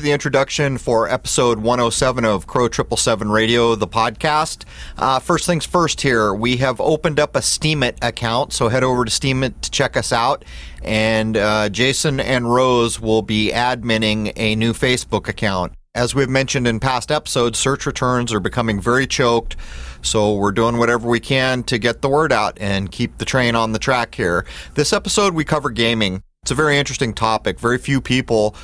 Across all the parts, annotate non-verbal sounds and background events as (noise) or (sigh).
to the introduction for episode 107 of Crow 777 Radio, the podcast. Uh, first things first here, we have opened up a Steemit account, so head over to Steemit to check us out. And uh, Jason and Rose will be adminning a new Facebook account. As we've mentioned in past episodes, search returns are becoming very choked. So we're doing whatever we can to get the word out and keep the train on the track here. This episode, we cover gaming. It's a very interesting topic. Very few people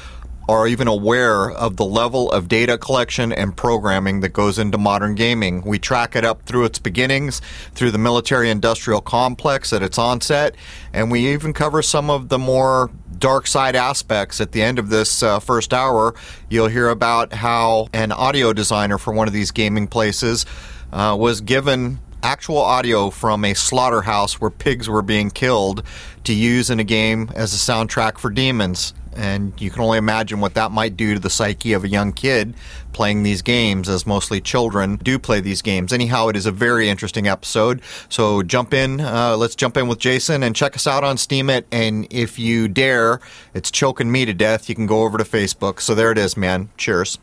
are even aware of the level of data collection and programming that goes into modern gaming. We track it up through its beginnings, through the military industrial complex at its onset, and we even cover some of the more dark side aspects at the end of this uh, first hour. You'll hear about how an audio designer for one of these gaming places uh, was given actual audio from a slaughterhouse where pigs were being killed to use in a game as a soundtrack for demons. And you can only imagine what that might do to the psyche of a young kid playing these games, as mostly children do play these games. Anyhow, it is a very interesting episode. So jump in. Uh, let's jump in with Jason and check us out on Steemit. And if you dare, it's choking me to death. You can go over to Facebook. So there it is, man. Cheers.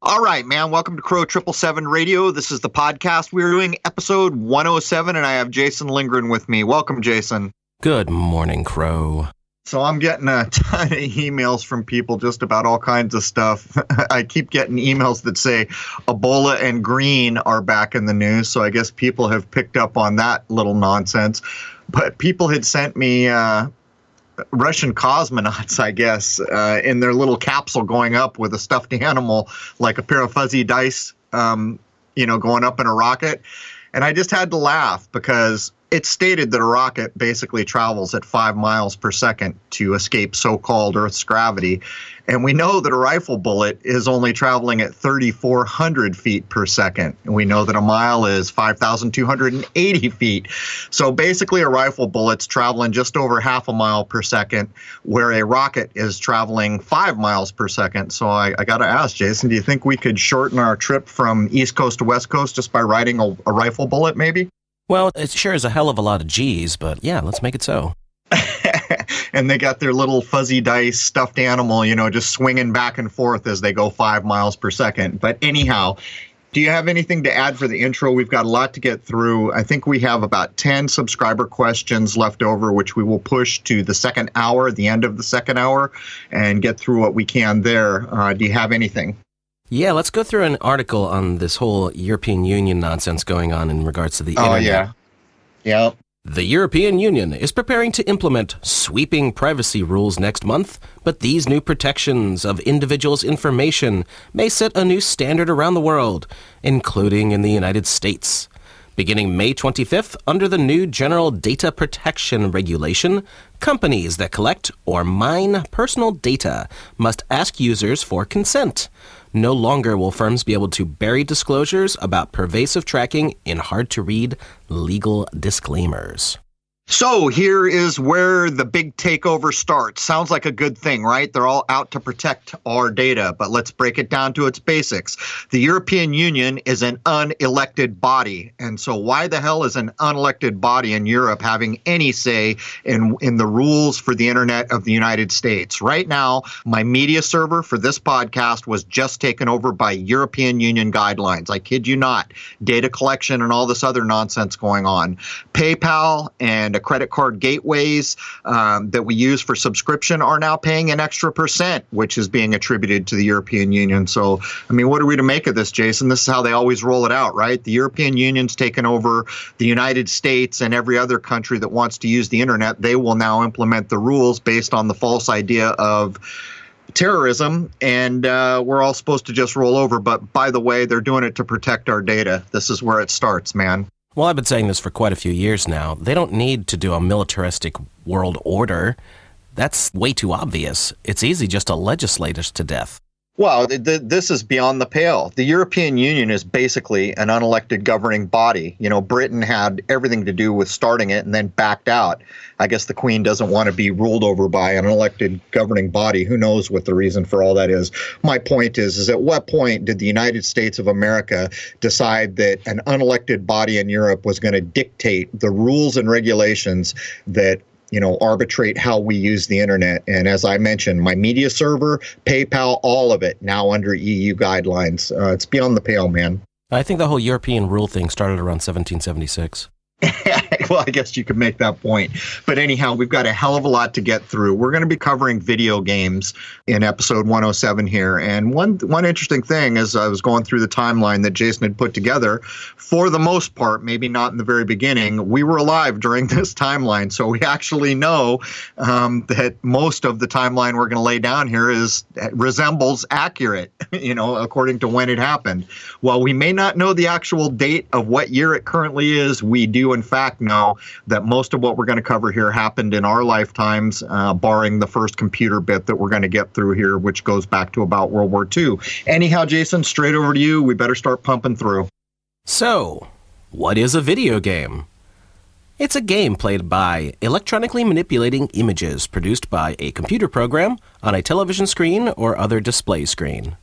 All right, man. Welcome to Crow Triple Seven Radio. This is the podcast. We're doing episode 107, and I have Jason Lindgren with me. Welcome, Jason. Good morning, Crow. So I'm getting a (laughs) ton of emails from people just about all kinds of stuff. (laughs) I keep getting emails that say Ebola and green are back in the news. So I guess people have picked up on that little nonsense. But people had sent me uh, Russian cosmonauts, I guess, uh, in their little capsule going up with a stuffed animal like a pair of fuzzy dice, um, you know, going up in a rocket. And I just had to laugh because it's stated that a rocket basically travels at five miles per second to escape so called Earth's gravity. And we know that a rifle bullet is only traveling at 3,400 feet per second. And we know that a mile is 5,280 feet. So basically, a rifle bullet's traveling just over half a mile per second, where a rocket is traveling five miles per second. So I, I got to ask, Jason, do you think we could shorten our trip from East Coast to West Coast just by riding a, a rifle bullet, maybe? Well, it sure is a hell of a lot of G's, but yeah, let's make it so. (laughs) and they got their little fuzzy dice stuffed animal, you know, just swinging back and forth as they go five miles per second. But anyhow, do you have anything to add for the intro? We've got a lot to get through. I think we have about 10 subscriber questions left over, which we will push to the second hour, the end of the second hour, and get through what we can there. Uh, do you have anything? Yeah, let's go through an article on this whole European Union nonsense going on in regards to the oh, internet. yeah. Yep. The European Union is preparing to implement sweeping privacy rules next month, but these new protections of individuals' information may set a new standard around the world, including in the United States. Beginning May 25th, under the new General Data Protection Regulation, companies that collect or mine personal data must ask users for consent. No longer will firms be able to bury disclosures about pervasive tracking in hard to read legal disclaimers. So here is where the big takeover starts. Sounds like a good thing, right? They're all out to protect our data, but let's break it down to its basics. The European Union is an unelected body. And so why the hell is an unelected body in Europe having any say in in the rules for the internet of the United States? Right now, my media server for this podcast was just taken over by European Union guidelines. I kid you not. Data collection and all this other nonsense going on. PayPal and credit card gateways um, that we use for subscription are now paying an extra percent, which is being attributed to the European Union. So, I mean, what are we to make of this, Jason? This is how they always roll it out, right? The European Union's taken over the United States and every other country that wants to use the internet. They will now implement the rules based on the false idea of terrorism, and uh, we're all supposed to just roll over. But by the way, they're doing it to protect our data. This is where it starts, man. Well, I've been saying this for quite a few years now. They don't need to do a militaristic world order. That's way too obvious. It's easy just to legislate us to death. Well, th- th- this is beyond the pale. The European Union is basically an unelected governing body. You know, Britain had everything to do with starting it and then backed out. I guess the Queen doesn't want to be ruled over by an elected governing body. Who knows what the reason for all that is? My point is, is at what point did the United States of America decide that an unelected body in Europe was going to dictate the rules and regulations that you know, arbitrate how we use the internet. And as I mentioned, my media server, PayPal, all of it now under EU guidelines. Uh, it's beyond the pale, man. I think the whole European rule thing started around 1776. (laughs) well, I guess you could make that point. But anyhow, we've got a hell of a lot to get through. We're going to be covering video games in episode 107 here. And one one interesting thing as I was going through the timeline that Jason had put together, for the most part, maybe not in the very beginning, we were alive during (laughs) this timeline. So we actually know um, that most of the timeline we're going to lay down here is resembles accurate, (laughs) you know, according to when it happened. While we may not know the actual date of what year it currently is, we do in fact know that most of what we're going to cover here happened in our lifetimes, uh, barring the first computer bit that we're going to get through here, which goes back to about World War II. Anyhow, Jason, straight over to you. We better start pumping through. So, what is a video game? It's a game played by electronically manipulating images produced by a computer program on a television screen or other display screen.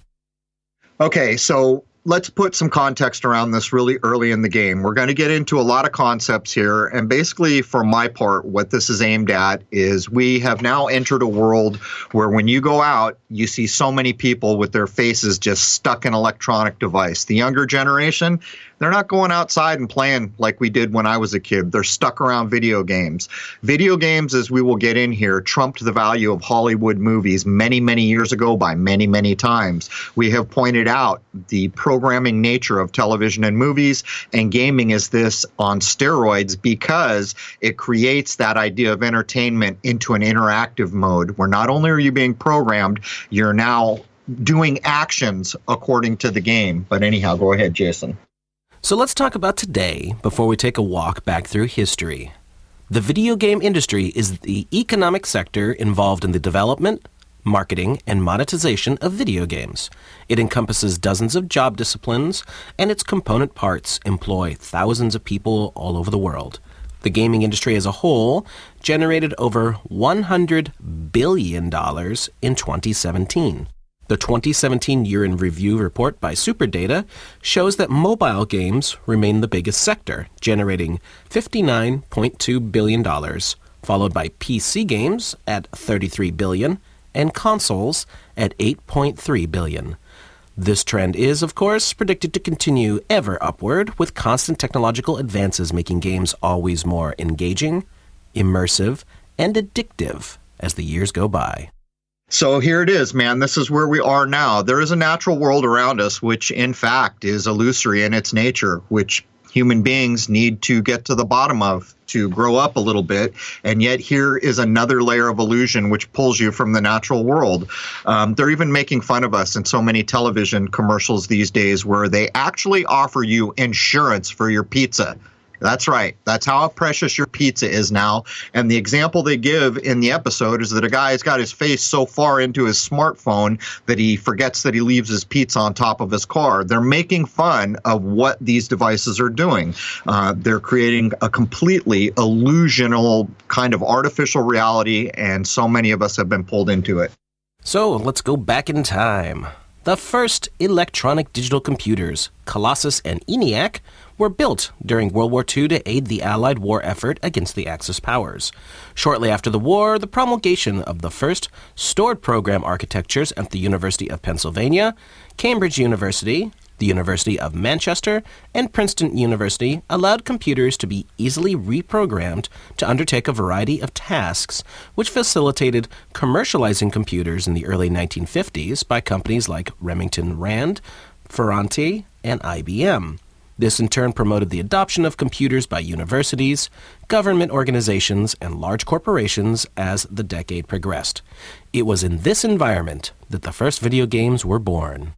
Okay, so let's put some context around this really early in the game. We're going to get into a lot of concepts here. And basically, for my part, what this is aimed at is we have now entered a world where when you go out, you see so many people with their faces just stuck in electronic device. The younger generation, they're not going outside and playing like we did when I was a kid. They're stuck around video games. Video games, as we will get in here, trumped the value of Hollywood movies many, many years ago by many, many times. We have pointed out the programming nature of television and movies, and gaming is this on steroids because it creates that idea of entertainment into an interactive mode where not only are you being programmed, you're now doing actions according to the game. But anyhow, go ahead, Jason. So let's talk about today before we take a walk back through history. The video game industry is the economic sector involved in the development, marketing, and monetization of video games. It encompasses dozens of job disciplines, and its component parts employ thousands of people all over the world. The gaming industry as a whole generated over $100 billion in 2017. The 2017 Year in Review report by Superdata shows that mobile games remain the biggest sector, generating $59.2 billion, followed by PC games at 33 billion and consoles at 8.3 billion. This trend is, of course, predicted to continue ever upward, with constant technological advances making games always more engaging, immersive, and addictive as the years go by. So here it is, man. This is where we are now. There is a natural world around us, which in fact is illusory in its nature, which human beings need to get to the bottom of to grow up a little bit. And yet, here is another layer of illusion which pulls you from the natural world. Um, they're even making fun of us in so many television commercials these days where they actually offer you insurance for your pizza. That's right. That's how precious your pizza is now. And the example they give in the episode is that a guy's got his face so far into his smartphone that he forgets that he leaves his pizza on top of his car. They're making fun of what these devices are doing. Uh, they're creating a completely illusional kind of artificial reality, and so many of us have been pulled into it. So let's go back in time. The first electronic digital computers, Colossus and ENIAC, were built during World War II to aid the Allied war effort against the Axis powers. Shortly after the war, the promulgation of the first stored program architectures at the University of Pennsylvania, Cambridge University, the University of Manchester, and Princeton University allowed computers to be easily reprogrammed to undertake a variety of tasks, which facilitated commercializing computers in the early 1950s by companies like Remington Rand, Ferranti, and IBM. This in turn promoted the adoption of computers by universities, government organizations, and large corporations as the decade progressed. It was in this environment that the first video games were born.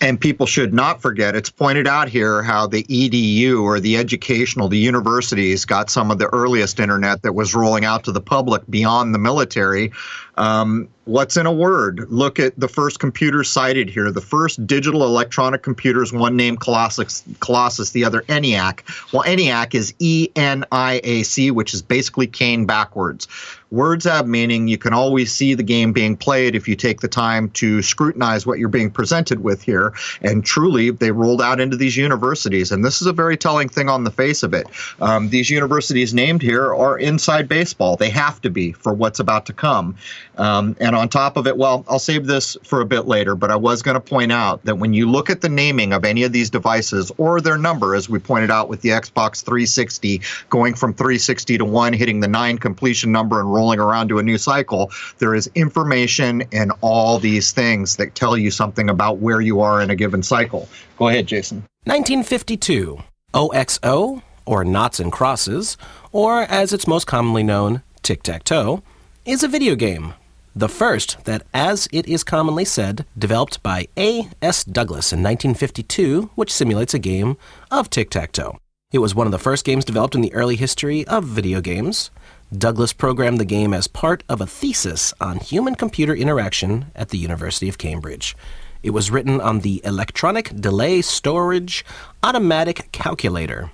And people should not forget, it's pointed out here how the EDU or the educational, the universities got some of the earliest internet that was rolling out to the public beyond the military. Um, what's in a word? Look at the first computer cited here. The first digital electronic computers, one named Colossus, Colossus, the other ENIAC. Well, ENIAC is E N I A C, which is basically cane backwards. Words have meaning. You can always see the game being played if you take the time to scrutinize what you're being presented with here. And truly, they rolled out into these universities. And this is a very telling thing on the face of it. Um, these universities named here are inside baseball. They have to be for what's about to come. Um, and on top of it, well, I'll save this for a bit later, but I was going to point out that when you look at the naming of any of these devices or their number, as we pointed out with the Xbox 360 going from 360 to 1, hitting the 9 completion number and rolling around to a new cycle, there is information in all these things that tell you something about where you are in a given cycle. Go ahead, Jason. 1952. OXO, or Noughts and Crosses, or as it's most commonly known, Tic Tac Toe, is a video game. The first that, as it is commonly said, developed by A. S. Douglas in 1952, which simulates a game of tic tac toe. It was one of the first games developed in the early history of video games. Douglas programmed the game as part of a thesis on human computer interaction at the University of Cambridge. It was written on the Electronic Delay Storage Automatic Calculator.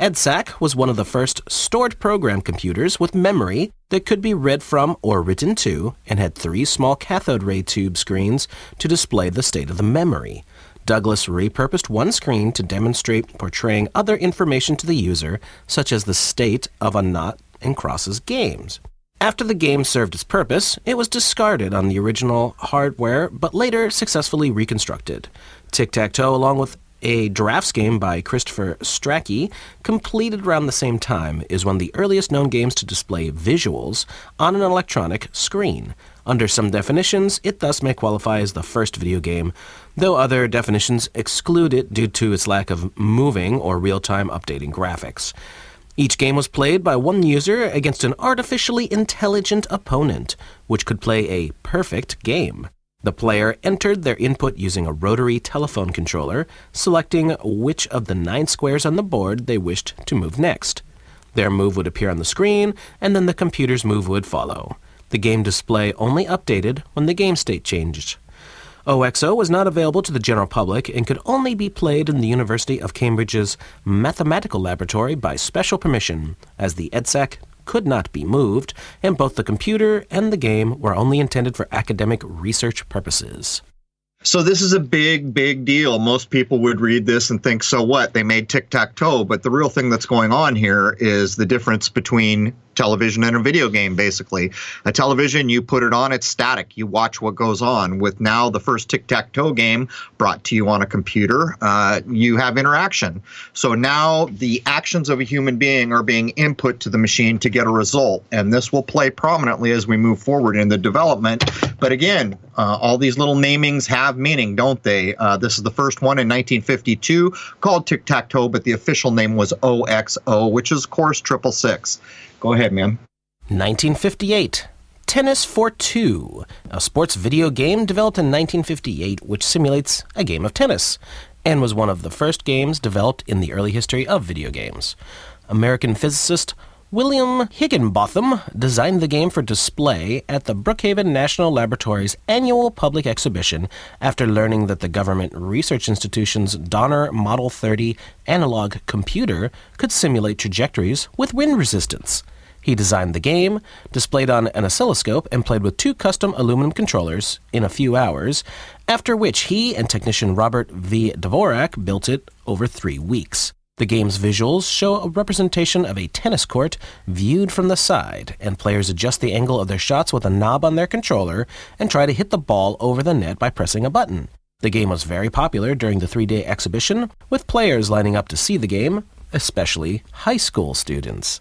EDSAC was one of the first stored program computers with memory that could be read from or written to and had three small cathode ray tube screens to display the state of the memory. Douglas repurposed one screen to demonstrate portraying other information to the user, such as the state of a knot and crosses games. After the game served its purpose, it was discarded on the original hardware, but later successfully reconstructed. Tic Tac Toe, along with a drafts game by Christopher Strachey, completed around the same time, is one of the earliest known games to display visuals on an electronic screen. Under some definitions, it thus may qualify as the first video game, though other definitions exclude it due to its lack of moving or real time updating graphics. Each game was played by one user against an artificially intelligent opponent, which could play a perfect game. The player entered their input using a rotary telephone controller, selecting which of the nine squares on the board they wished to move next. Their move would appear on the screen, and then the computer's move would follow. The game display only updated when the game state changed. OXO was not available to the general public and could only be played in the University of Cambridge's mathematical laboratory by special permission, as the EDSAC could not be moved, and both the computer and the game were only intended for academic research purposes. So this is a big, big deal. Most people would read this and think, so what? They made tic tac toe. But the real thing that's going on here is the difference between television and a video game, basically. A television, you put it on, it's static. You watch what goes on. With now the first tic tac toe game brought to you on a computer, uh, you have interaction. So now the actions of a human being are being input to the machine to get a result. And this will play prominently as we move forward in the development. But again, uh, all these little namings have meaning, don't they? Uh, this is the first one in 1952 called tic tac toe, but the official name was OXO, which is course triple six. Go ahead, man. 1958. Tennis for Two, a sports video game developed in 1958 which simulates a game of tennis, and was one of the first games developed in the early history of video games. American physicist William Higginbotham designed the game for display at the Brookhaven National Laboratory's annual public exhibition after learning that the government research institution's Donner Model 30 analog computer could simulate trajectories with wind resistance. He designed the game, displayed on an oscilloscope, and played with two custom aluminum controllers in a few hours, after which he and technician Robert V. Dvorak built it over three weeks. The game's visuals show a representation of a tennis court viewed from the side, and players adjust the angle of their shots with a knob on their controller and try to hit the ball over the net by pressing a button. The game was very popular during the three day exhibition, with players lining up to see the game, especially high school students.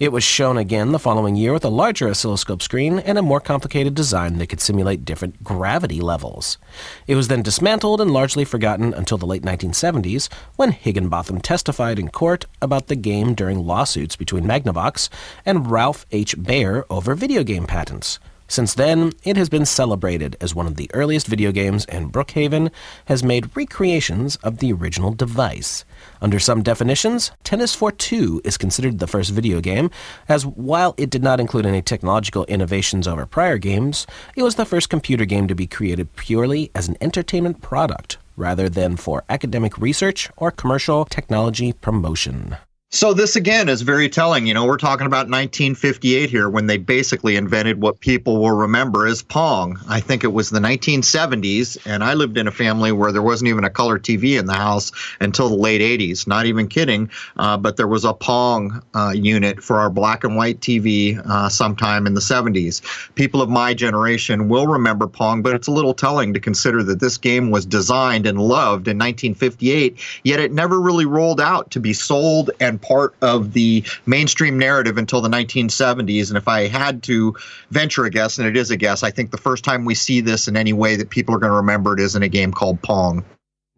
It was shown again the following year with a larger oscilloscope screen and a more complicated design that could simulate different gravity levels. It was then dismantled and largely forgotten until the late 1970s when Higginbotham testified in court about the game during lawsuits between Magnavox and Ralph H. Baer over video game patents. Since then, it has been celebrated as one of the earliest video games, and Brookhaven has made recreations of the original device. Under some definitions, Tennis for Two is considered the first video game, as while it did not include any technological innovations over prior games, it was the first computer game to be created purely as an entertainment product rather than for academic research or commercial technology promotion. So this again is very telling. You know, we're talking about 1958 here when they basically invented what people will remember as Pong. I think it was the 1970s, and I lived in a family where there wasn't even a color TV in the house until the late 80s. Not even kidding. Uh, but there was a Pong uh, unit for our black and white TV uh, sometime in the 70s. People of my generation will remember Pong, but it's a little telling to consider that this game was designed and loved in 1958, yet it never really rolled out to be sold and part of the mainstream narrative until the 1970s. And if I had to venture a guess, and it is a guess, I think the first time we see this in any way that people are going to remember it is in a game called Pong.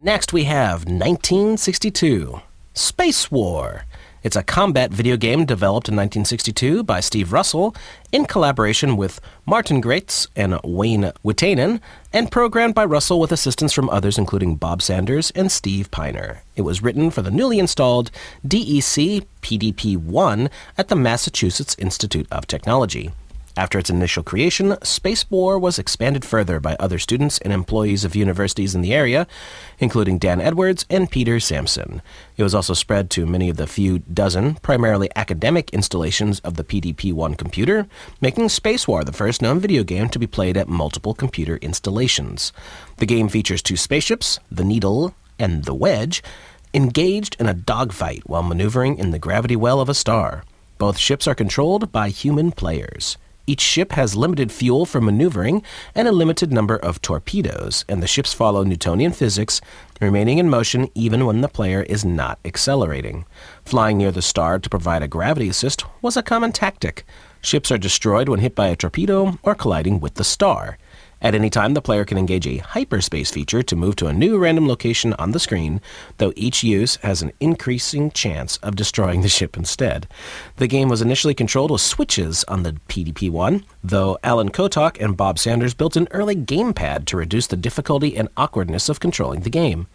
Next, we have 1962 Space War. It's a combat video game developed in 1962 by Steve Russell in collaboration with Martin Graetz and Wayne Wiitanen, and programmed by Russell with assistance from others including Bob Saunders and Steve Piner. It was written for the newly installed DEC PDP 1 at the Massachusetts Institute of Technology. After its initial creation, Spacewar was expanded further by other students and employees of universities in the area, including Dan Edwards and Peter Sampson. It was also spread to many of the few dozen, primarily academic installations of the PDP 1 computer, making Spacewar the first known video game to be played at multiple computer installations. The game features two spaceships, the Needle and the Wedge, engaged in a dogfight while maneuvering in the gravity well of a star. Both ships are controlled by human players. Each ship has limited fuel for maneuvering and a limited number of torpedoes, and the ships follow Newtonian physics, remaining in motion even when the player is not accelerating. Flying near the star to provide a gravity assist was a common tactic. Ships are destroyed when hit by a torpedo or colliding with the star. At any time, the player can engage a hyperspace feature to move to a new random location on the screen, though each use has an increasing chance of destroying the ship instead. The game was initially controlled with switches on the PDP 1, though Alan Kotok and Bob Saunders built an early gamepad to reduce the difficulty and awkwardness of controlling the game.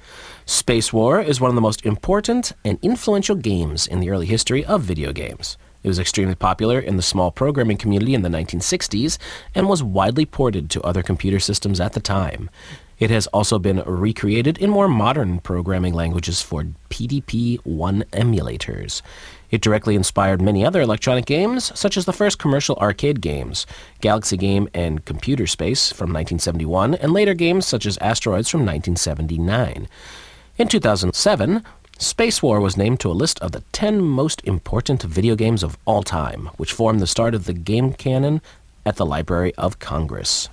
Space War is one of the most important and influential games in the early history of video games. It was extremely popular in the small programming community in the 1960s and was widely ported to other computer systems at the time. It has also been recreated in more modern programming languages for PDP 1 emulators. It directly inspired many other electronic games, such as the first commercial arcade games, Galaxy Game and Computer Space from 1971, and later games such as Asteroids from 1979. In 2007, Spacewar was named to a list of the 10 most important video games of all time, which formed the start of the game canon at the Library of Congress.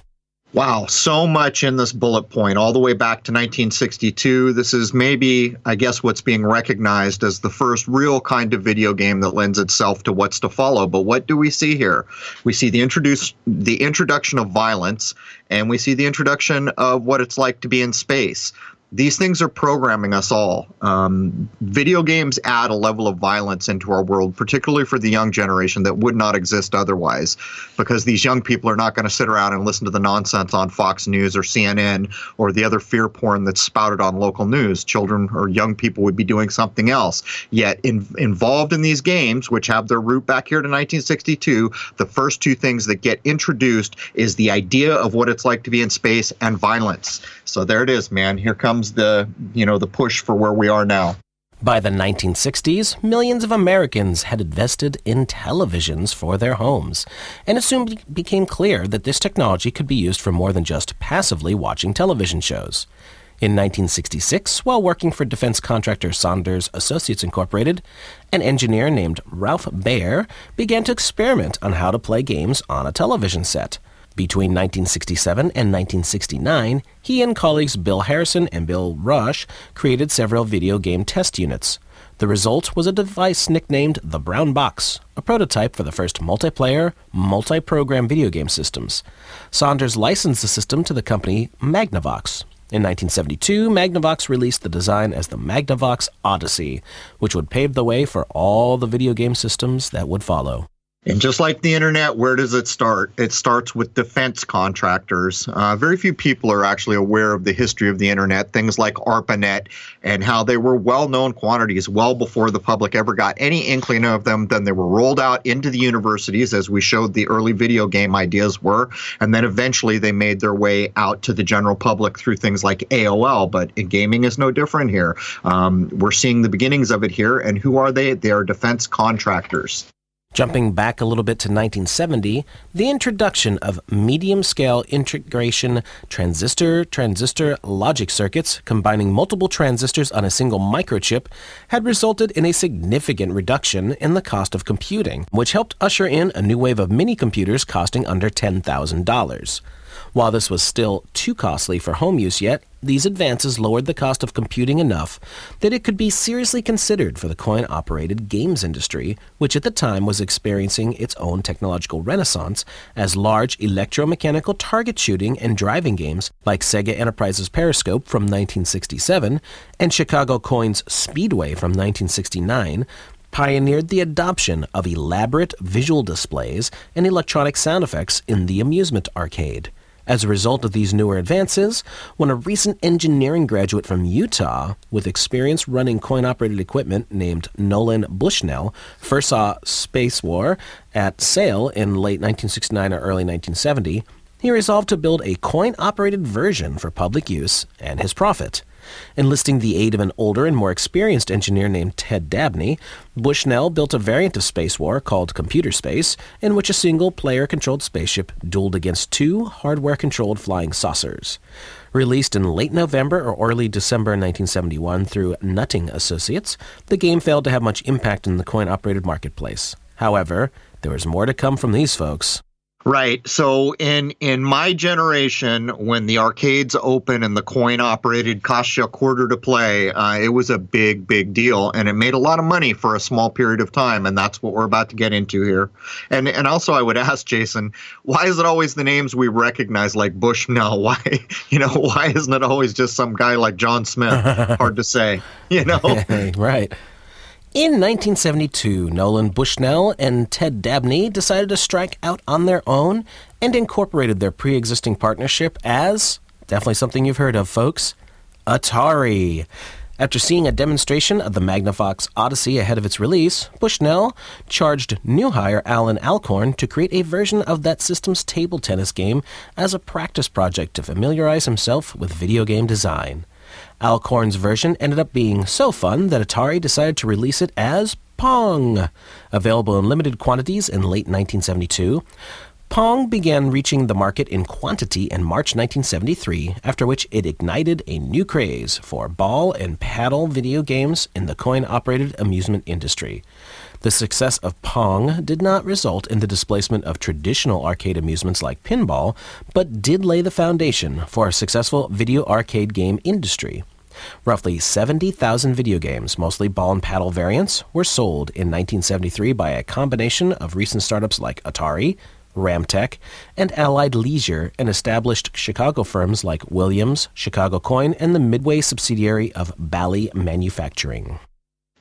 Wow, so much in this bullet point, all the way back to 1962. This is maybe, I guess, what's being recognized as the first real kind of video game that lends itself to what's to follow. But what do we see here? We see the introduce the introduction of violence, and we see the introduction of what it's like to be in space these things are programming us all. Um, video games add a level of violence into our world, particularly for the young generation that would not exist otherwise, because these young people are not going to sit around and listen to the nonsense on Fox News or CNN or the other fear porn that's spouted on local news. Children or young people would be doing something else. Yet, in, involved in these games, which have their root back here to 1962, the first two things that get introduced is the idea of what it's like to be in space and violence. So there it is, man. Here comes becomes the you know the push for where we are now. By the 1960s, millions of Americans had invested in televisions for their homes, and it soon became clear that this technology could be used for more than just passively watching television shows. In 1966, while working for defense contractor Sanders Associates Incorporated, an engineer named Ralph Baer began to experiment on how to play games on a television set. Between 1967 and 1969, he and colleagues Bill Harrison and Bill Rush created several video game test units. The result was a device nicknamed the Brown Box, a prototype for the first multiplayer, multi program video game systems. Sanders licensed the system to the company Magnavox. In 1972, Magnavox released the design as the Magnavox Odyssey, which would pave the way for all the video game systems that would follow. And just like the internet, where does it start? It starts with defense contractors. Uh, very few people are actually aware of the history of the internet, things like ARPANET and how they were well known quantities well before the public ever got any inkling of them. Then they were rolled out into the universities, as we showed the early video game ideas were. And then eventually they made their way out to the general public through things like AOL. But gaming is no different here. Um, we're seeing the beginnings of it here. And who are they? They are defense contractors. Jumping back a little bit to 1970, the introduction of medium scale integration transistor transistor logic circuits combining multiple transistors on a single microchip had resulted in a significant reduction in the cost of computing, which helped usher in a new wave of mini computers costing under $10,000. While this was still too costly for home use yet, these advances lowered the cost of computing enough that it could be seriously considered for the coin operated games industry, which at the time was experiencing its own technological renaissance as large electromechanical target shooting and driving games like Sega Enterprise's Periscope from 1967 and Chicago Coin's Speedway from 1969 pioneered the adoption of elaborate visual displays and electronic sound effects in the amusement arcade. As a result of these newer advances, when a recent engineering graduate from Utah with experience running coin operated equipment named Nolan Bushnell first saw Spacewar at sale in late 1969 or early 1970, he resolved to build a coin operated version for public use and his profit. Enlisting the aid of an older and more experienced engineer named Ted Dabney, Bushnell built a variant of Spacewar called Computer Space, in which a single player controlled spaceship dueled against two hardware controlled flying saucers. Released in late November or early December 1971 through Nutting Associates, the game failed to have much impact in the coin operated marketplace. However, there was more to come from these folks. Right. So in in my generation, when the arcades open and the coin operated cost you a quarter to play, uh, it was a big, big deal, and it made a lot of money for a small period of time, and that's what we're about to get into here. And and also, I would (laughs) ask Jason, why is it always the names we recognize like Bushnell? (laughs) Why you know why isn't it always just some guy like John Smith? Hard to say, (laughs) you know. right. In 1972, Nolan Bushnell and Ted Dabney decided to strike out on their own and incorporated their pre existing partnership as definitely something you've heard of, folks Atari. After seeing a demonstration of the Magnavox Odyssey ahead of its release, Bushnell charged new hire Allan Alcorn to create a version of that system's table tennis game as a practice project to familiarize himself with video game design. Alcorn's version ended up being so fun that Atari decided to release it as Pong. Available in limited quantities in late 1972, Pong began reaching the market in quantity in March 1973, after which it ignited a new craze for ball and paddle video games in the coin operated amusement industry. The success of Pong did not result in the displacement of traditional arcade amusements like pinball, but did lay the foundation for a successful video arcade game industry. Roughly 70,000 video games, mostly ball and paddle variants, were sold in 1973 by a combination of recent startups like Atari, Ramtek, and Allied Leisure, and established Chicago firms like Williams, Chicago Coin, and the Midway subsidiary of Bally Manufacturing.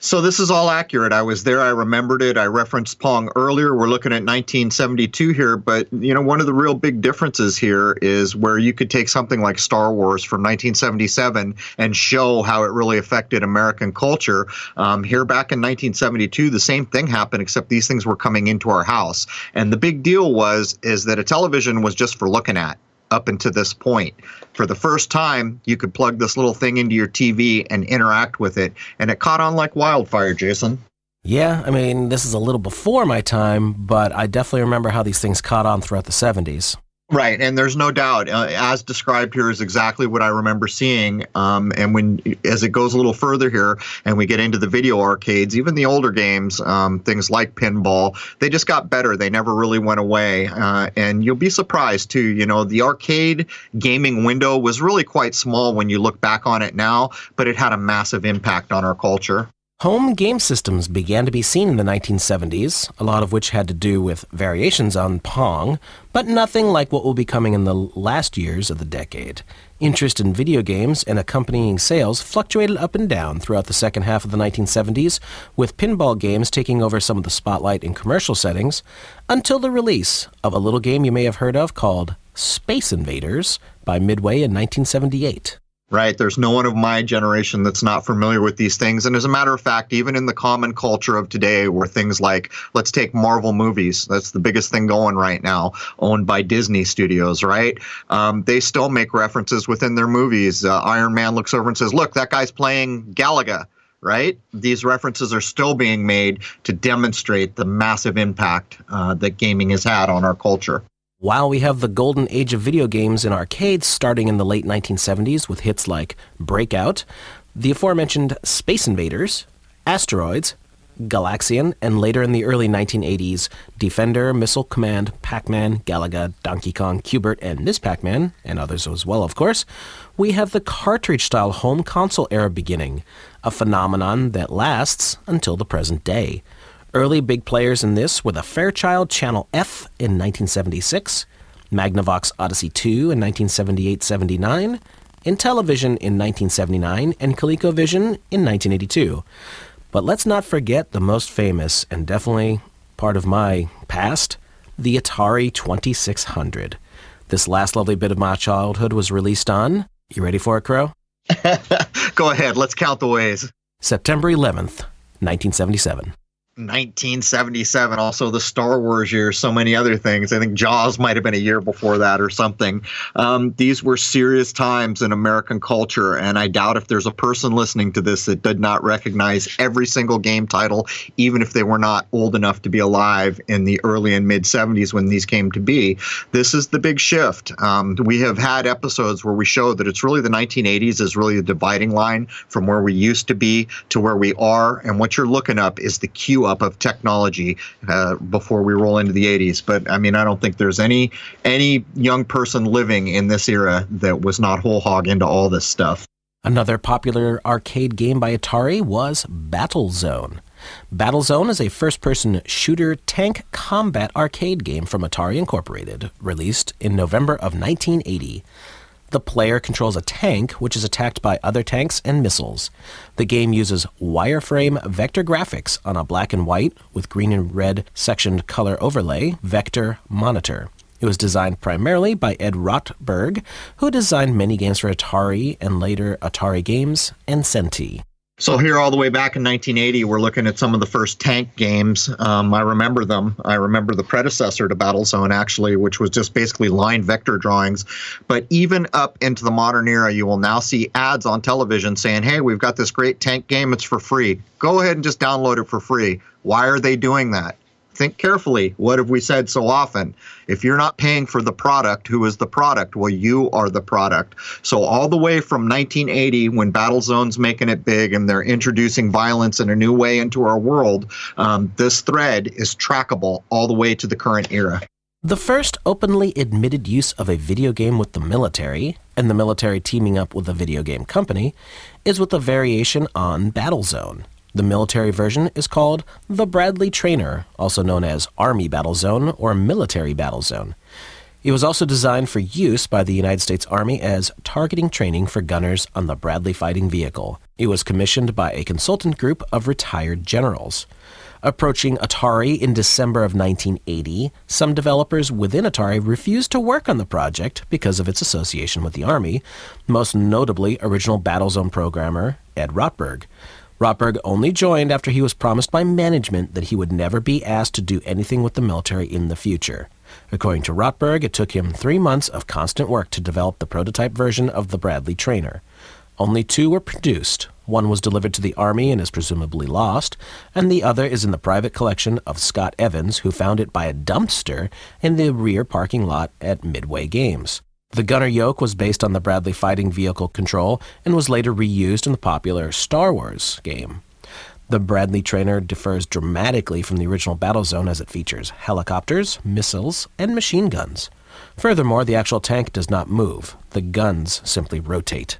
So this is all accurate. I was there. I remembered it. I referenced Pong earlier. We're looking at 1972 here, but you know, one of the real big differences here is where you could take something like Star Wars from 1977 and show how it really affected American culture. Um, here back in 1972, the same thing happened, except these things were coming into our house. And the big deal was is that a television was just for looking at up until this point. For the first time, you could plug this little thing into your TV and interact with it, and it caught on like wildfire, Jason. Yeah, I mean, this is a little before my time, but I definitely remember how these things caught on throughout the 70s. Right, and there's no doubt, uh, as described here, is exactly what I remember seeing. Um, and when, as it goes a little further here, and we get into the video arcades, even the older games, um, things like pinball, they just got better. They never really went away. Uh, and you'll be surprised too. You know, the arcade gaming window was really quite small when you look back on it now, but it had a massive impact on our culture. Home game systems began to be seen in the 1970s, a lot of which had to do with variations on Pong, but nothing like what will be coming in the last years of the decade. Interest in video games and accompanying sales fluctuated up and down throughout the second half of the 1970s, with pinball games taking over some of the spotlight in commercial settings, until the release of a little game you may have heard of called Space Invaders by Midway in 1978 right? There's no one of my generation that's not familiar with these things. And as a matter of fact, even in the common culture of today, where things like, let's take Marvel movies, that's the biggest thing going right now, owned by Disney Studios, right? Um, they still make references within their movies. Uh, Iron Man looks over and says, look, that guy's playing Galaga. Right? These references are still being made to demonstrate the massive impact uh, that gaming has had on our culture. While we have the golden age of video games in arcades starting in the late 1970s with hits like Breakout, the aforementioned Space Invaders, Asteroids, Galaxian, and later in the early 1980s, Defender, Missile Command, Pac Man, Galaga, Donkey Kong, Q*bert, and Ms. Pac Man, and others as well, of course, we have the cartridge style home console era beginning, a phenomenon that lasts until the present day. Early big players in this were the Fairchild Channel F in 1976, Magnavox Odyssey 2 in 1978 79, Intellivision in 1979, and ColecoVision in 1982. But let's not forget the most famous and definitely part of my past the Atari 2600. This last lovely bit of my childhood was released on. You ready for it, Crow? (laughs) Go ahead, let's count the ways. September 11th, 1977. 1977 also the star wars year so many other things. I think jaws might have been a year before that or something. Um, these were serious times in american culture and i doubt if there's a person listening to this that did not recognize every single game title even if they were not old enough to be alive in the early and mid 70s when these came to be. This is the big shift. Um, we have had episodes where we show that it's really the 1980s is really the dividing line from where we used to be to where we are and what you're looking up is the queue up of technology uh, before we roll into the 80s. But I mean, I don't think there's any any young person living in this era that was not whole hog into all this stuff. Another popular arcade game by Atari was Battlezone. Battlezone is a first person shooter tank combat arcade game from Atari Incorporated, released in November of 1980. The player controls a tank which is attacked by other tanks and missiles. The game uses wireframe vector graphics on a black and white with green and red sectioned color overlay vector monitor. It was designed primarily by Ed Rotberg, who designed many games for Atari and later Atari Games and Sente. So here, all the way back in 1980, we're looking at some of the first tank games. Um, I remember them. I remember the predecessor to Battlezone, actually, which was just basically line vector drawings. But even up into the modern era, you will now see ads on television saying, "Hey, we've got this great tank game. It's for free. Go ahead and just download it for free." Why are they doing that? Think carefully. What have we said so often? If you're not paying for the product, who is the product? Well, you are the product. So, all the way from 1980, when Battlezone's making it big and they're introducing violence in a new way into our world, um, this thread is trackable all the way to the current era. The first openly admitted use of a video game with the military, and the military teaming up with a video game company, is with a variation on Battlezone. The military version is called the Bradley Trainer, also known as Army Battle Zone or Military Battle Zone. It was also designed for use by the United States Army as targeting training for gunners on the Bradley fighting vehicle. It was commissioned by a consultant group of retired generals. Approaching Atari in December of 1980, some developers within Atari refused to work on the project because of its association with the Army, most notably original Battlezone programmer Ed Rotberg. Rotberg only joined after he was promised by management that he would never be asked to do anything with the military in the future. According to Rotberg, it took him three months of constant work to develop the prototype version of the Bradley Trainer. Only two were produced. One was delivered to the Army and is presumably lost, and the other is in the private collection of Scott Evans, who found it by a dumpster in the rear parking lot at Midway Games. The gunner yoke was based on the Bradley fighting vehicle control and was later reused in the popular Star Wars game. The Bradley trainer differs dramatically from the original Battlezone as it features helicopters, missiles, and machine guns. Furthermore, the actual tank does not move, the guns simply rotate.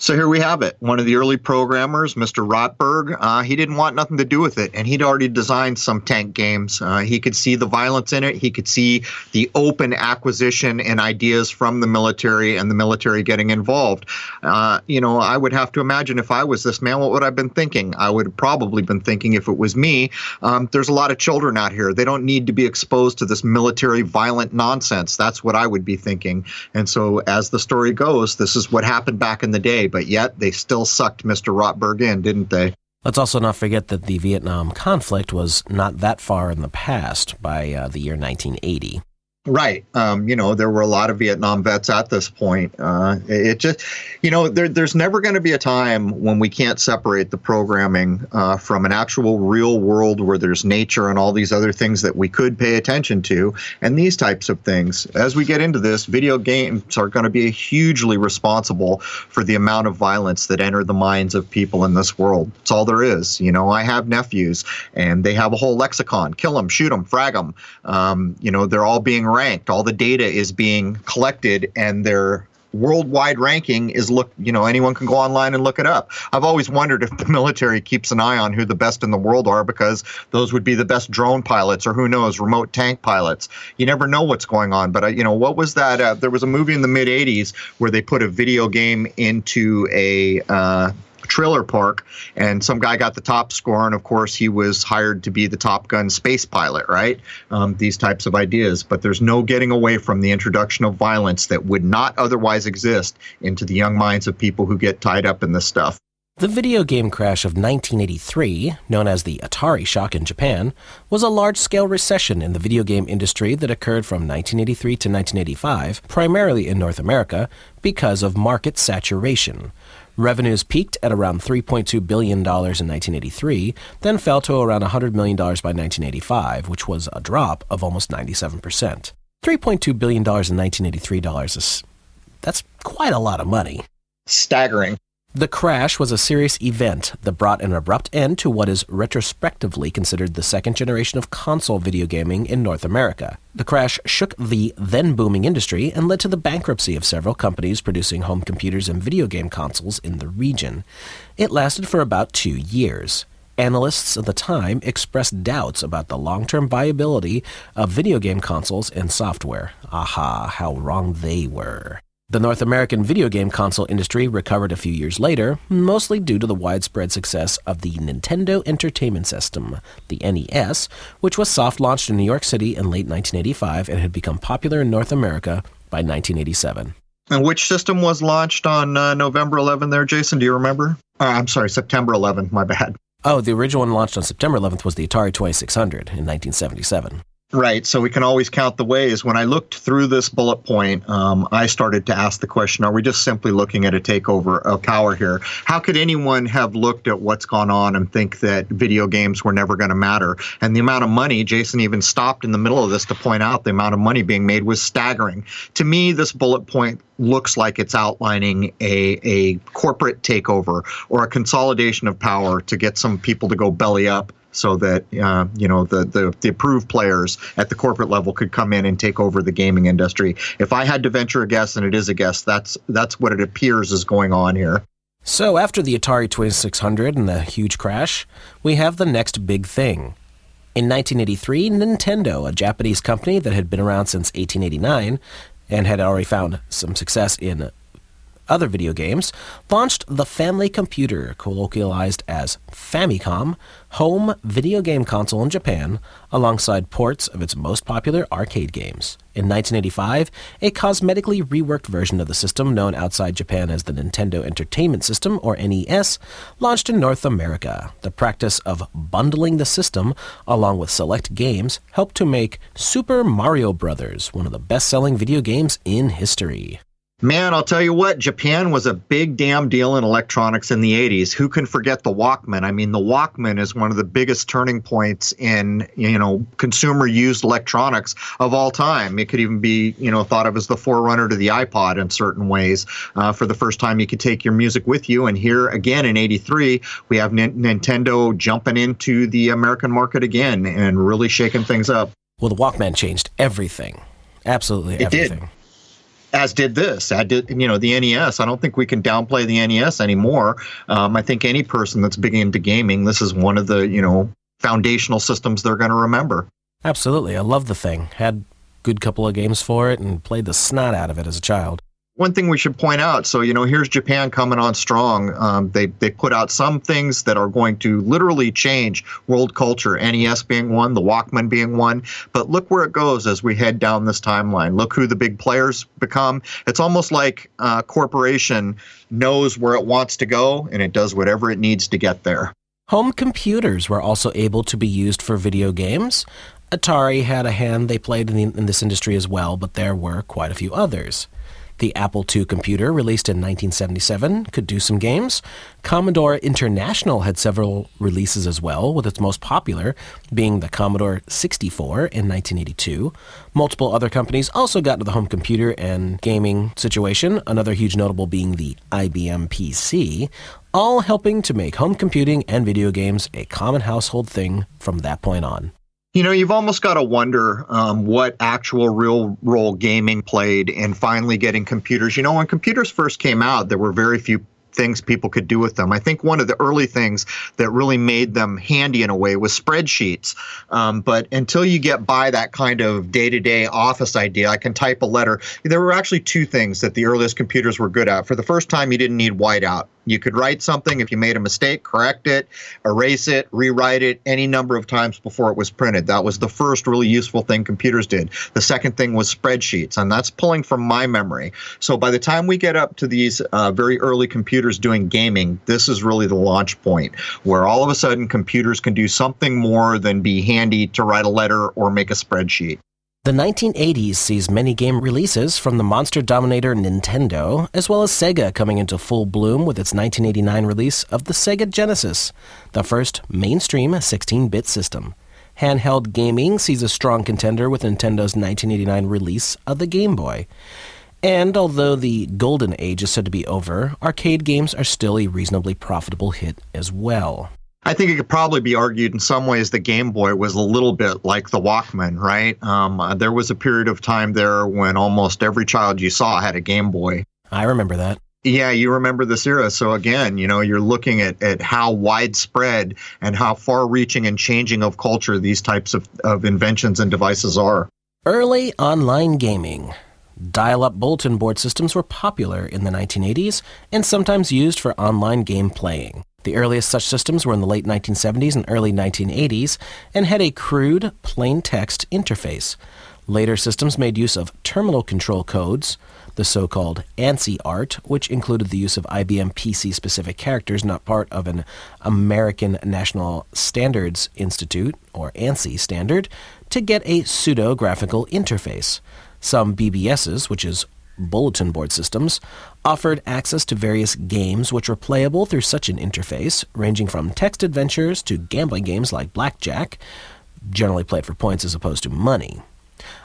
So here we have it. One of the early programmers, Mr. Rotberg, uh, he didn't want nothing to do with it, and he'd already designed some tank games. Uh, he could see the violence in it. He could see the open acquisition and ideas from the military and the military getting involved. Uh, you know, I would have to imagine if I was this man, what would I have been thinking? I would have probably been thinking if it was me. Um, there's a lot of children out here. They don't need to be exposed to this military violent nonsense. That's what I would be thinking. And so, as the story goes, this is what happened back in the day but yet they still sucked Mr. Rotberg in, didn't they? Let's also not forget that the Vietnam conflict was not that far in the past by uh, the year 1980. Right. Um, you know, there were a lot of Vietnam vets at this point. Uh, it just, you know, there, there's never going to be a time when we can't separate the programming uh, from an actual real world where there's nature and all these other things that we could pay attention to, and these types of things. As we get into this, video games are going to be hugely responsible for the amount of violence that enter the minds of people in this world. It's all there is. You know, I have nephews, and they have a whole lexicon: kill them, shoot them, frag them. Um, you know, they're all being ranked. All the data is being collected, and their worldwide ranking is look. You know, anyone can go online and look it up. I've always wondered if the (laughs) military keeps an eye on who the best in the world are, because those would be the best drone pilots, or who knows, remote tank pilots. You never know what's going on. But uh, you know, what was that? Uh, there was a movie in the mid '80s where they put a video game into a uh, trailer park, and some guy got the top score, and of course he was hired to be the Top Gun space pilot, right? Um, these types of ideas, but there's no getting away from the introduction of violence that would not otherwise exist into the young minds of people who get tied up in this stuff. The video game crash of 1983, known as the Atari shock in Japan, was a large scale recession in the video game industry that occurred from 1983 to 1985, primarily in North America, because of market saturation. Revenues peaked at around $3.2 billion in 1983, then fell to around $100 million by 1985, which was a drop of almost 97%. $3.2 billion in 1983 dollars is that's quite a lot of money. Staggering. The crash was a serious event that brought an abrupt end to what is retrospectively considered the second generation of console video gaming in North America. The crash shook the then booming industry and led to the bankruptcy of several companies producing home computers and video game consoles in the region. It lasted for about two years. Analysts at the time expressed doubts about the long term viability of video game consoles and software. Aha, how wrong they were. The North American video game console industry recovered a few years later, mostly due to the widespread success of the Nintendo Entertainment System, the NES, which was soft launched in New York City in late 1985 and had become popular in North America by 1987. And which system was launched on uh, November 11 there, Jason? Do you remember? Uh, I'm sorry, September 11, my bad. Oh, the original one launched on September 11th was the Atari 2600 in 1977. Right. So we can always count the ways. When I looked through this bullet point, um, I started to ask the question are we just simply looking at a takeover of power here? How could anyone have looked at what's gone on and think that video games were never going to matter? And the amount of money, Jason even stopped in the middle of this to point out the amount of money being made was staggering. To me, this bullet point looks like it's outlining a, a corporate takeover or a consolidation of power to get some people to go belly up so that uh, you know the, the the approved players at the corporate level could come in and take over the gaming industry. If I had to venture a guess, and it is a guess, that's that's what it appears is going on here. So after the Atari 2600 and the huge crash, we have the next big thing. In 1983, Nintendo, a Japanese company that had been around since 1889 and had already found some success in other video games, launched the Family Computer, colloquialized as Famicom, home video game console in Japan, alongside ports of its most popular arcade games. In 1985, a cosmetically reworked version of the system, known outside Japan as the Nintendo Entertainment System, or NES, launched in North America. The practice of bundling the system along with select games helped to make Super Mario Bros. one of the best selling video games in history. Man, I'll tell you what, Japan was a big damn deal in electronics in the 80s. Who can forget the Walkman? I mean, the Walkman is one of the biggest turning points in, you know, consumer used electronics of all time. It could even be, you know, thought of as the forerunner to the iPod in certain ways. Uh, for the first time, you could take your music with you. And here again in 83, we have N- Nintendo jumping into the American market again and really shaking things up. Well, the Walkman changed everything. Absolutely everything. It did as did this. I did, you know, the NES. I don't think we can downplay the NES anymore. Um, I think any person that's big into gaming, this is one of the, you know, foundational systems they're going to remember. Absolutely. I love the thing. Had good couple of games for it and played the snot out of it as a child one thing we should point out. So you know here's japan coming on strong. Um, they, they put out some things that are going to literally change world culture. Nes being one the walkman being one. But look where it goes as we head down this timeline. Look who the big players become. It's almost like a corporation knows where it wants to go and it does whatever it needs to get there. Home computers were also able to be used for video games. Atari had a hand, they played in, the, in this industry as well, but there were quite a few others. The Apple II computer, released in 1977, could do some games. Commodore International had several releases as well, with its most popular being the Commodore 64 in 1982. Multiple other companies also got into the home computer and gaming situation, another huge notable being the IBM PC, all helping to make home computing and video games a common household thing from that point on. You know, you've almost got to wonder um, what actual real role gaming played in finally getting computers. You know, when computers first came out, there were very few things people could do with them. I think one of the early things that really made them handy in a way was spreadsheets. Um, but until you get by that kind of day to day office idea, I can type a letter. There were actually two things that the earliest computers were good at. For the first time, you didn't need whiteout. You could write something if you made a mistake, correct it, erase it, rewrite it any number of times before it was printed. That was the first really useful thing computers did. The second thing was spreadsheets, and that's pulling from my memory. So by the time we get up to these uh, very early computers doing gaming, this is really the launch point where all of a sudden computers can do something more than be handy to write a letter or make a spreadsheet. The 1980s sees many game releases from the monster dominator Nintendo, as well as Sega coming into full bloom with its 1989 release of the Sega Genesis, the first mainstream 16 bit system. Handheld gaming sees a strong contender with Nintendo's 1989 release of the Game Boy. And although the golden age is said to be over, arcade games are still a reasonably profitable hit as well. I think it could probably be argued in some ways the Game Boy was a little bit like the Walkman, right? Um, uh, there was a period of time there when almost every child you saw had a Game Boy. I remember that. Yeah, you remember this era. So again, you know, you're looking at, at how widespread and how far reaching and changing of culture these types of, of inventions and devices are. Early online gaming. Dial up bulletin board systems were popular in the 1980s and sometimes used for online game playing. The earliest such systems were in the late 1970s and early 1980s and had a crude, plain text interface. Later systems made use of terminal control codes, the so called ANSI art, which included the use of IBM PC specific characters not part of an American National Standards Institute, or ANSI standard, to get a pseudo graphical interface. Some BBSs, which is bulletin board systems, offered access to various games which were playable through such an interface, ranging from text adventures to gambling games like blackjack, generally played for points as opposed to money.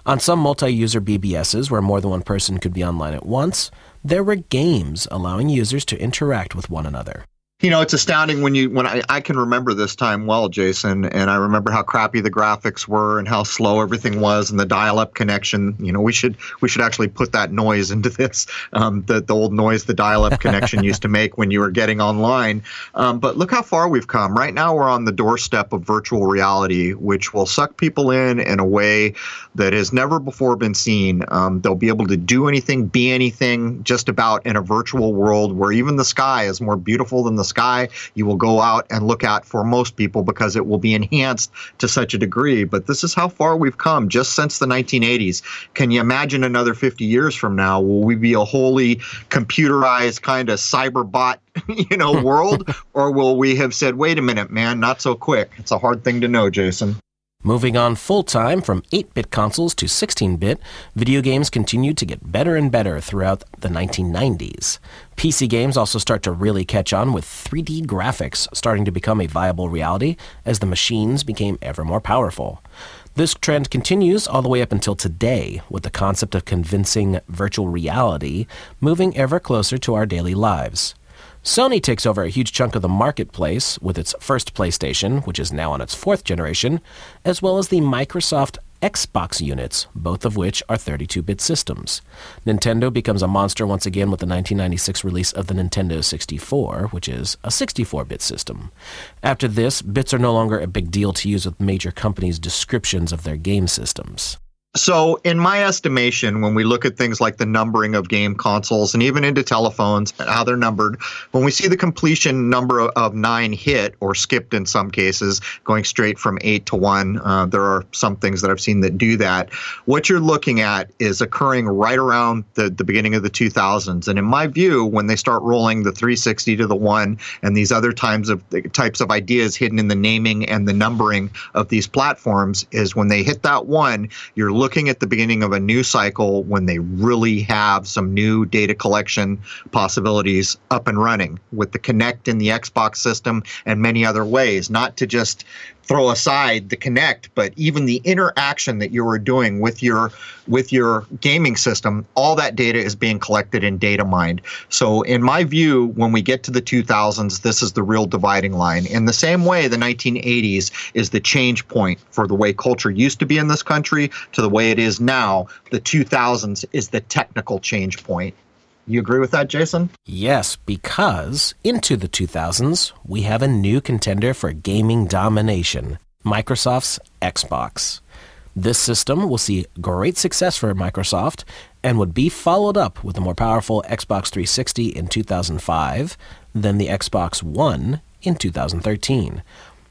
On some multi user BBSs, where more than one person could be online at once, there were games allowing users to interact with one another you know, it's astounding when you when I, I can remember this time well, Jason, and I remember how crappy the graphics were and how slow everything was and the dial-up connection. You know, we should we should actually put that noise into this. Um, the the old noise the dial-up (laughs) connection used to make when you were getting online. Um, but look how far we've come. Right now, we're on the doorstep of virtual reality, which will suck people in in a way that has never before been seen. Um, they'll be able to do anything, be anything, just about in a virtual world where even the sky is more beautiful than the sky you will go out and look at for most people because it will be enhanced to such a degree. But this is how far we've come just since the 1980s. Can you imagine another 50 years from now? Will we be a wholly computerized kind of cyber bot, (laughs) you know, world, (laughs) or will we have said, "Wait a minute, man, not so quick"? It's a hard thing to know, Jason. Moving on full time from 8 bit consoles to 16 bit, video games continued to get better and better throughout the 1990s. PC games also start to really catch on with 3D graphics starting to become a viable reality as the machines became ever more powerful. This trend continues all the way up until today, with the concept of convincing virtual reality moving ever closer to our daily lives. Sony takes over a huge chunk of the marketplace with its first PlayStation, which is now on its fourth generation, as well as the Microsoft Xbox units, both of which are 32 bit systems. Nintendo becomes a monster once again with the 1996 release of the Nintendo 64, which is a 64 bit system. After this, bits are no longer a big deal to use with major companies' descriptions of their game systems. So, in my estimation, when we look at things like the numbering of game consoles and even into telephones, how they're numbered, when we see the completion number of nine hit or skipped in some cases, going straight from eight to one, uh, there are some things that I've seen that do that. What you're looking at is occurring right around the, the beginning of the 2000s. And in my view, when they start rolling the 360 to the one and these other types of types of ideas hidden in the naming and the numbering of these platforms, is when they hit that one, you're looking looking at the beginning of a new cycle when they really have some new data collection possibilities up and running with the Kinect in the Xbox system and many other ways, not to just throw aside the Kinect but even the interaction that you were doing with your with your gaming system all that data is being collected and data mined. So in my view when we get to the 2000s this is the real dividing line. In the same way the 1980s is the change point for the way culture used to be in this country to the way it is now. The 2000s is the technical change point you agree with that, Jason? Yes, because into the 2000s, we have a new contender for gaming domination Microsoft's Xbox. This system will see great success for Microsoft and would be followed up with a more powerful Xbox 360 in 2005 than the Xbox One in 2013.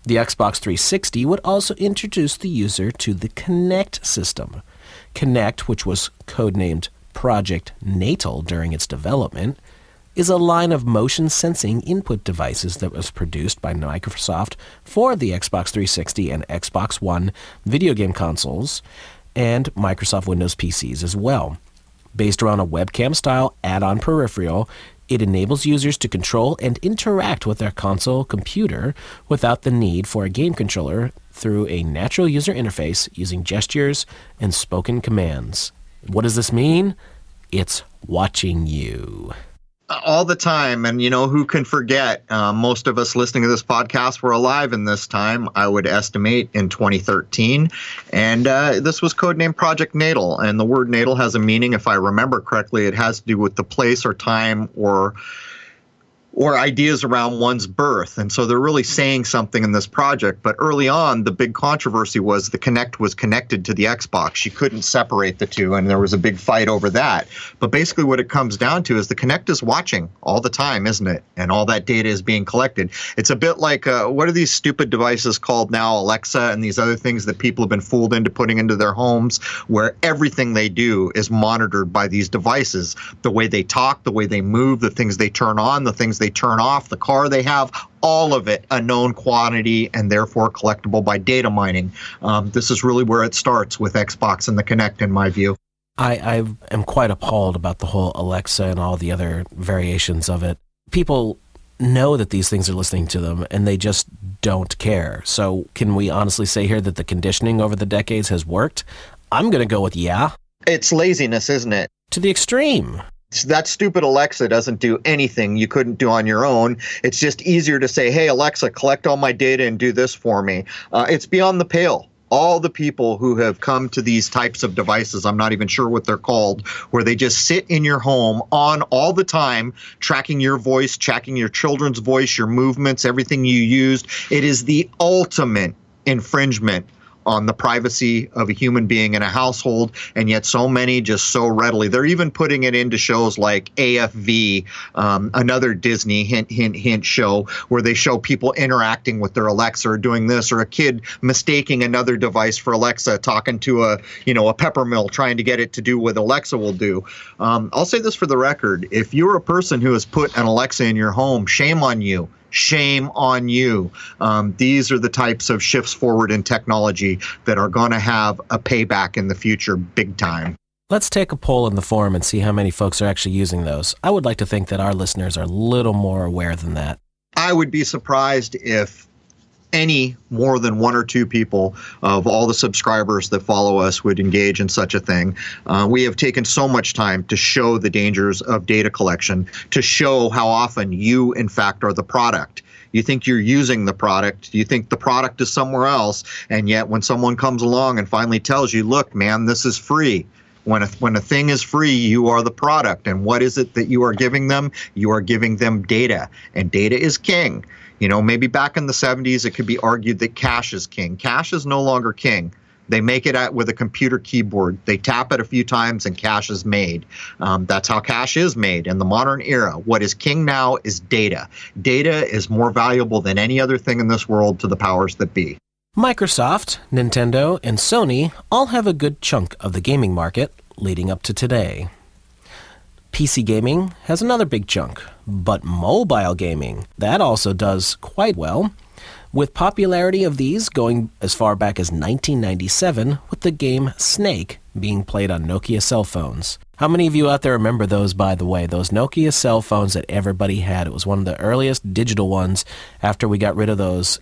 The Xbox 360 would also introduce the user to the Kinect system. Kinect, which was codenamed Project Natal during its development, is a line of motion sensing input devices that was produced by Microsoft for the Xbox 360 and Xbox One video game consoles and Microsoft Windows PCs as well. Based around a webcam style add on peripheral, it enables users to control and interact with their console computer without the need for a game controller through a natural user interface using gestures and spoken commands. What does this mean? It's watching you. All the time. And, you know, who can forget? Uh, most of us listening to this podcast were alive in this time, I would estimate, in 2013. And uh, this was codenamed Project Natal. And the word natal has a meaning, if I remember correctly, it has to do with the place or time or or ideas around one's birth. And so they're really saying something in this project. But early on, the big controversy was the Kinect was connected to the Xbox. You couldn't separate the two, and there was a big fight over that. But basically, what it comes down to is the Kinect is watching all the time, isn't it? And all that data is being collected. It's a bit like uh, what are these stupid devices called now, Alexa, and these other things that people have been fooled into putting into their homes, where everything they do is monitored by these devices. The way they talk, the way they move, the things they turn on, the things they turn off, the car they have, all of it a known quantity and therefore collectible by data mining. Um, this is really where it starts with Xbox and the Kinect, in my view. I, I am quite appalled about the whole Alexa and all the other variations of it. People know that these things are listening to them and they just don't care. So, can we honestly say here that the conditioning over the decades has worked? I'm going to go with yeah. It's laziness, isn't it? To the extreme that stupid Alexa doesn't do anything you couldn't do on your own. It's just easier to say, hey, Alexa, collect all my data and do this for me. Uh, it's beyond the pale. All the people who have come to these types of devices, I'm not even sure what they're called, where they just sit in your home on all the time, tracking your voice, tracking your children's voice, your movements, everything you used. It is the ultimate infringement on the privacy of a human being in a household, and yet so many just so readily. They're even putting it into shows like AFV, um, another Disney hint, hint, hint show where they show people interacting with their Alexa or doing this, or a kid mistaking another device for Alexa, talking to a you know a peppermill, trying to get it to do what Alexa will do. Um, I'll say this for the record: if you're a person who has put an Alexa in your home, shame on you shame on you. Um, these are the types of shifts forward in technology that are going to have a payback in the future, big time. Let's take a poll in the forum and see how many folks are actually using those. I would like to think that our listeners are a little more aware than that. I would be surprised if any more than one or two people of all the subscribers that follow us would engage in such a thing. Uh, we have taken so much time to show the dangers of data collection, to show how often you, in fact, are the product You think you're using the product. You think the product is somewhere else. And yet, when someone comes along and finally tells you, look, man, this is free. When a, when a thing is free, you are the product. And what is it that you are giving them? You are giving them data. And data is king. You know, maybe back in the 70s, it could be argued that cash is king. Cash is no longer king. They make it at, with a computer keyboard. They tap it a few times and cash is made. Um, that's how cash is made in the modern era. What is king now is data. Data is more valuable than any other thing in this world to the powers that be. Microsoft, Nintendo, and Sony all have a good chunk of the gaming market leading up to today. PC gaming has another big chunk, but mobile gaming, that also does quite well with popularity of these going as far back as 1997 with the game Snake being played on Nokia cell phones. How many of you out there remember those, by the way? Those Nokia cell phones that everybody had. It was one of the earliest digital ones after we got rid of those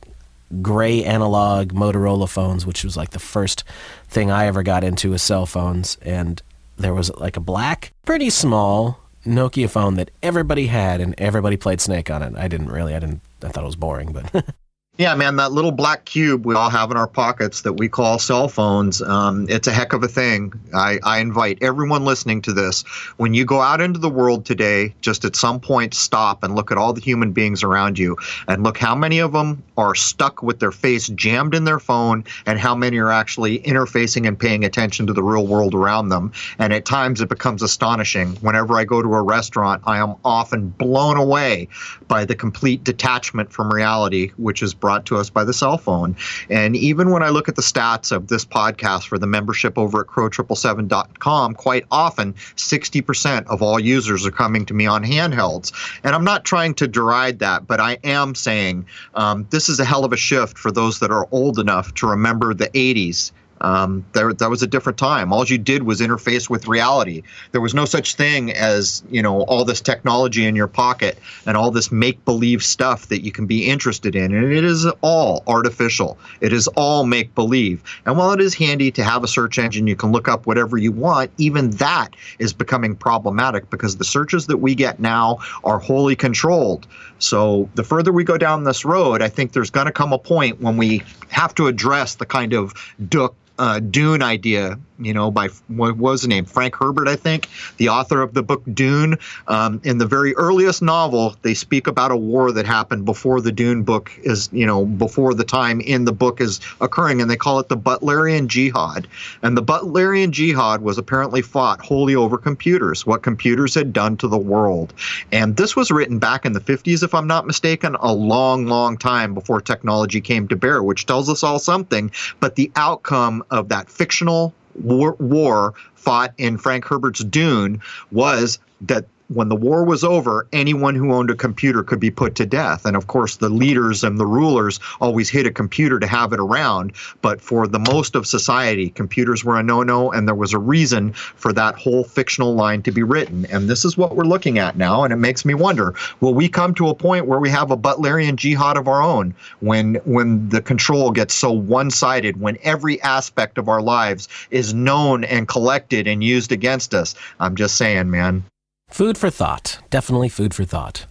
gray analog Motorola phones, which was like the first thing I ever got into with cell phones. And there was like a black, pretty small Nokia phone that everybody had, and everybody played Snake on it. I didn't really. I didn't. I thought it was boring, but (laughs) Yeah, man, that little black cube we all have in our pockets that we call cell phones, um, it's a heck of a thing. I, I invite everyone listening to this, when you go out into the world today, just at some point stop and look at all the human beings around you and look how many of them are stuck with their face jammed in their phone and how many are actually interfacing and paying attention to the real world around them. And at times it becomes astonishing. Whenever I go to a restaurant, I am often blown away by the complete detachment from reality, which is brought to us by the cell phone. And even when I look at the stats of this podcast for the membership over at crow777.com, quite often 60% of all users are coming to me on handhelds. And I'm not trying to deride that, but I am saying um, this is a hell of a shift for those that are old enough to remember the 80s um, there, that was a different time. All you did was interface with reality. There was no such thing as you know all this technology in your pocket and all this make believe stuff that you can be interested in. And it is all artificial. It is all make believe. And while it is handy to have a search engine, you can look up whatever you want. Even that is becoming problematic because the searches that we get now are wholly controlled. So the further we go down this road, I think there's going to come a point when we have to address the kind of duck uh, Dune idea, you know, by what was the name? Frank Herbert, I think, the author of the book Dune. Um, in the very earliest novel, they speak about a war that happened before the Dune book is, you know, before the time in the book is occurring, and they call it the Butlerian Jihad. And the Butlerian Jihad was apparently fought wholly over computers, what computers had done to the world. And this was written back in the 50s, if I'm not mistaken, a long, long time before technology came to bear, which tells us all something. But the outcome of that fictional war, war fought in Frank Herbert's Dune was that when the war was over, anyone who owned a computer could be put to death. And of course, the leaders and the rulers always hid a computer to have it around. But for the most of society, computers were a no no, and there was a reason for that whole fictional line to be written. And this is what we're looking at now. And it makes me wonder will we come to a point where we have a Butlerian jihad of our own when, when the control gets so one sided, when every aspect of our lives is known and collected and used against us? I'm just saying, man. Food for thought. Definitely food for thought.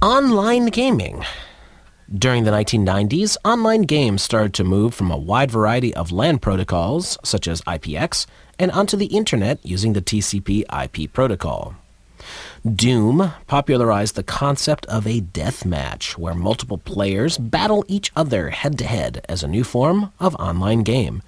Online gaming. During the 1990s, online games started to move from a wide variety of LAN protocols, such as IPX, and onto the internet using the TCP IP protocol. Doom popularized the concept of a death match, where multiple players battle each other head to head as a new form of online game.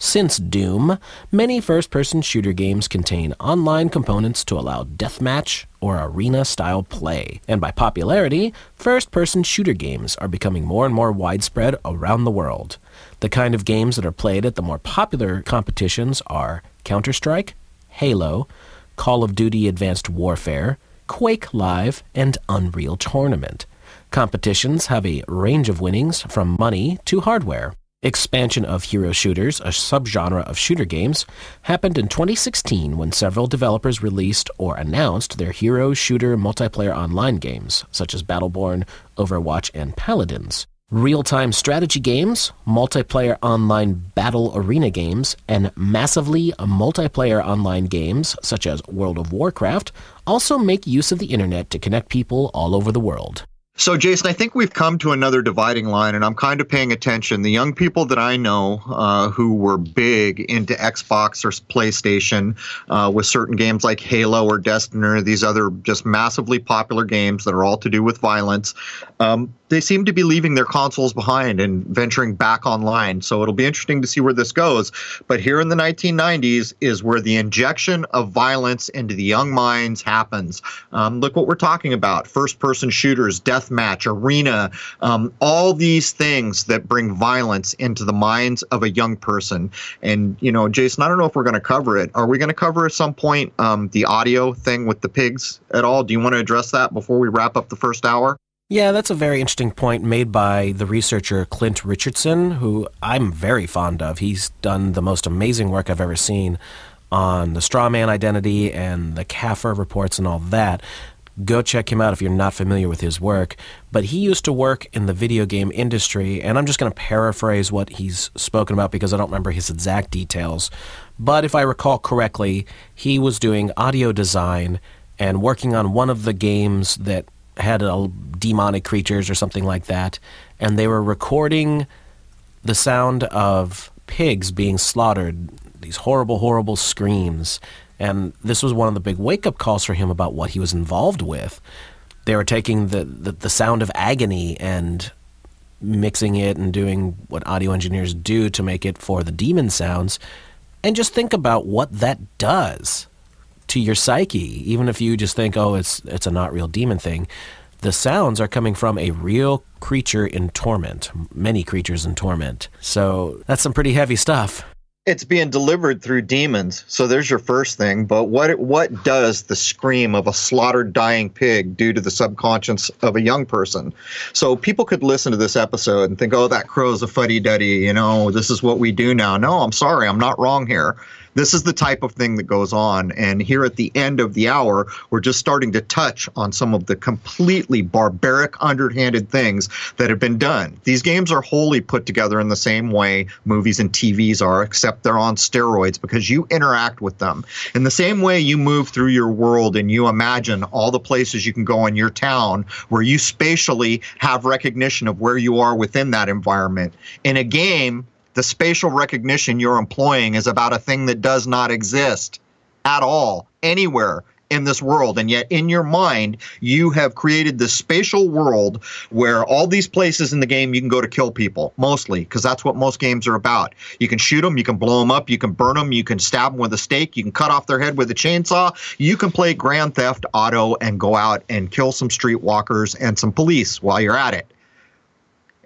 Since Doom, many first person shooter games contain online components to allow deathmatch or arena style play. And by popularity, first person shooter games are becoming more and more widespread around the world. The kind of games that are played at the more popular competitions are Counter Strike, Halo, Call of Duty Advanced Warfare, Quake Live, and Unreal Tournament. Competitions have a range of winnings from money to hardware. Expansion of hero shooters, a subgenre of shooter games, happened in 2016 when several developers released or announced their hero shooter multiplayer online games, such as Battleborn, Overwatch, and Paladins. Real time strategy games, multiplayer online battle arena games, and massively multiplayer online games, such as World of Warcraft, also make use of the internet to connect people all over the world. So, Jason, I think we've come to another dividing line, and I'm kind of paying attention. The young people that I know uh, who were big into Xbox or PlayStation uh, with certain games like Halo or Destiny or these other just massively popular games that are all to do with violence, um, they seem to be leaving their consoles behind and venturing back online. So it'll be interesting to see where this goes. But here in the 1990s is where the injection of violence into the young minds happens. Um, look what we're talking about first person shooters, deathmatch, arena, um, all these things that bring violence into the minds of a young person. And, you know, Jason, I don't know if we're going to cover it. Are we going to cover at some point um, the audio thing with the pigs at all? Do you want to address that before we wrap up the first hour? Yeah, that's a very interesting point made by the researcher Clint Richardson, who I'm very fond of. He's done the most amazing work I've ever seen on the straw man identity and the CAFR reports and all that. Go check him out if you're not familiar with his work. But he used to work in the video game industry, and I'm just going to paraphrase what he's spoken about because I don't remember his exact details. But if I recall correctly, he was doing audio design and working on one of the games that had a demonic creatures or something like that, and they were recording the sound of pigs being slaughtered, these horrible, horrible screams. And this was one of the big wake up calls for him about what he was involved with. They were taking the, the, the sound of agony and mixing it and doing what audio engineers do to make it for the demon sounds. And just think about what that does to your psyche, even if you just think, oh, it's it's a not real demon thing. The sounds are coming from a real creature in torment, many creatures in torment. So that's some pretty heavy stuff. It's being delivered through demons. So there's your first thing. But what what does the scream of a slaughtered dying pig do to the subconscious of a young person? So people could listen to this episode and think, "Oh, that crow's a fuddy duddy." You know, this is what we do now. No, I'm sorry, I'm not wrong here. This is the type of thing that goes on. And here at the end of the hour, we're just starting to touch on some of the completely barbaric, underhanded things that have been done. These games are wholly put together in the same way movies and TVs are, except they're on steroids because you interact with them. In the same way you move through your world and you imagine all the places you can go in your town where you spatially have recognition of where you are within that environment. In a game, the spatial recognition you're employing is about a thing that does not exist at all anywhere in this world. And yet, in your mind, you have created this spatial world where all these places in the game you can go to kill people, mostly, because that's what most games are about. You can shoot them, you can blow them up, you can burn them, you can stab them with a stake, you can cut off their head with a chainsaw. You can play Grand Theft Auto and go out and kill some streetwalkers and some police while you're at it.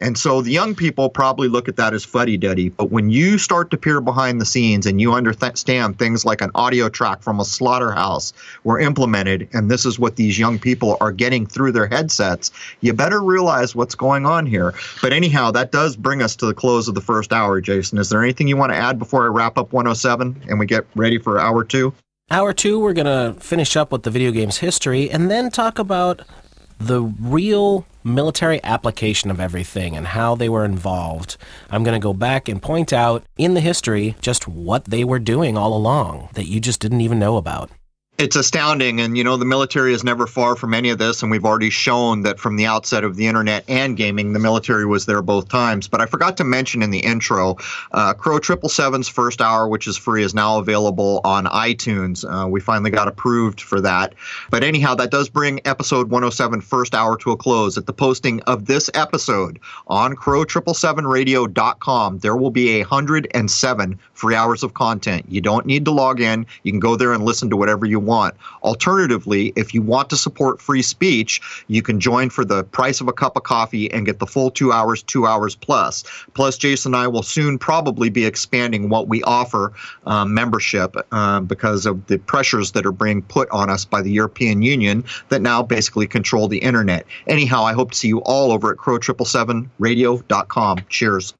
And so the young people probably look at that as fuddy duddy. But when you start to peer behind the scenes and you understand things like an audio track from a slaughterhouse were implemented, and this is what these young people are getting through their headsets, you better realize what's going on here. But anyhow, that does bring us to the close of the first hour, Jason. Is there anything you want to add before I wrap up 107 and we get ready for hour two? Hour two, we're going to finish up with the video game's history and then talk about the real military application of everything and how they were involved. I'm going to go back and point out in the history just what they were doing all along that you just didn't even know about it's astounding. And, you know, the military is never far from any of this. And we've already shown that from the outset of the internet and gaming, the military was there both times. But I forgot to mention in the intro, uh, Crow 777's first hour, which is free, is now available on iTunes. Uh, we finally got approved for that. But anyhow, that does bring episode 107 first hour to a close. At the posting of this episode on crow777radio.com, there will be 107 free hours of content. You don't need to log in. You can go there and listen to whatever you want. Alternatively, if you want to support free speech, you can join for the price of a cup of coffee and get the full two hours, two hours plus. Plus, Jason and I will soon probably be expanding what we offer um, membership uh, because of the pressures that are being put on us by the European Union that now basically control the internet. Anyhow, I hope to see you all over at crow777radio.com. Cheers.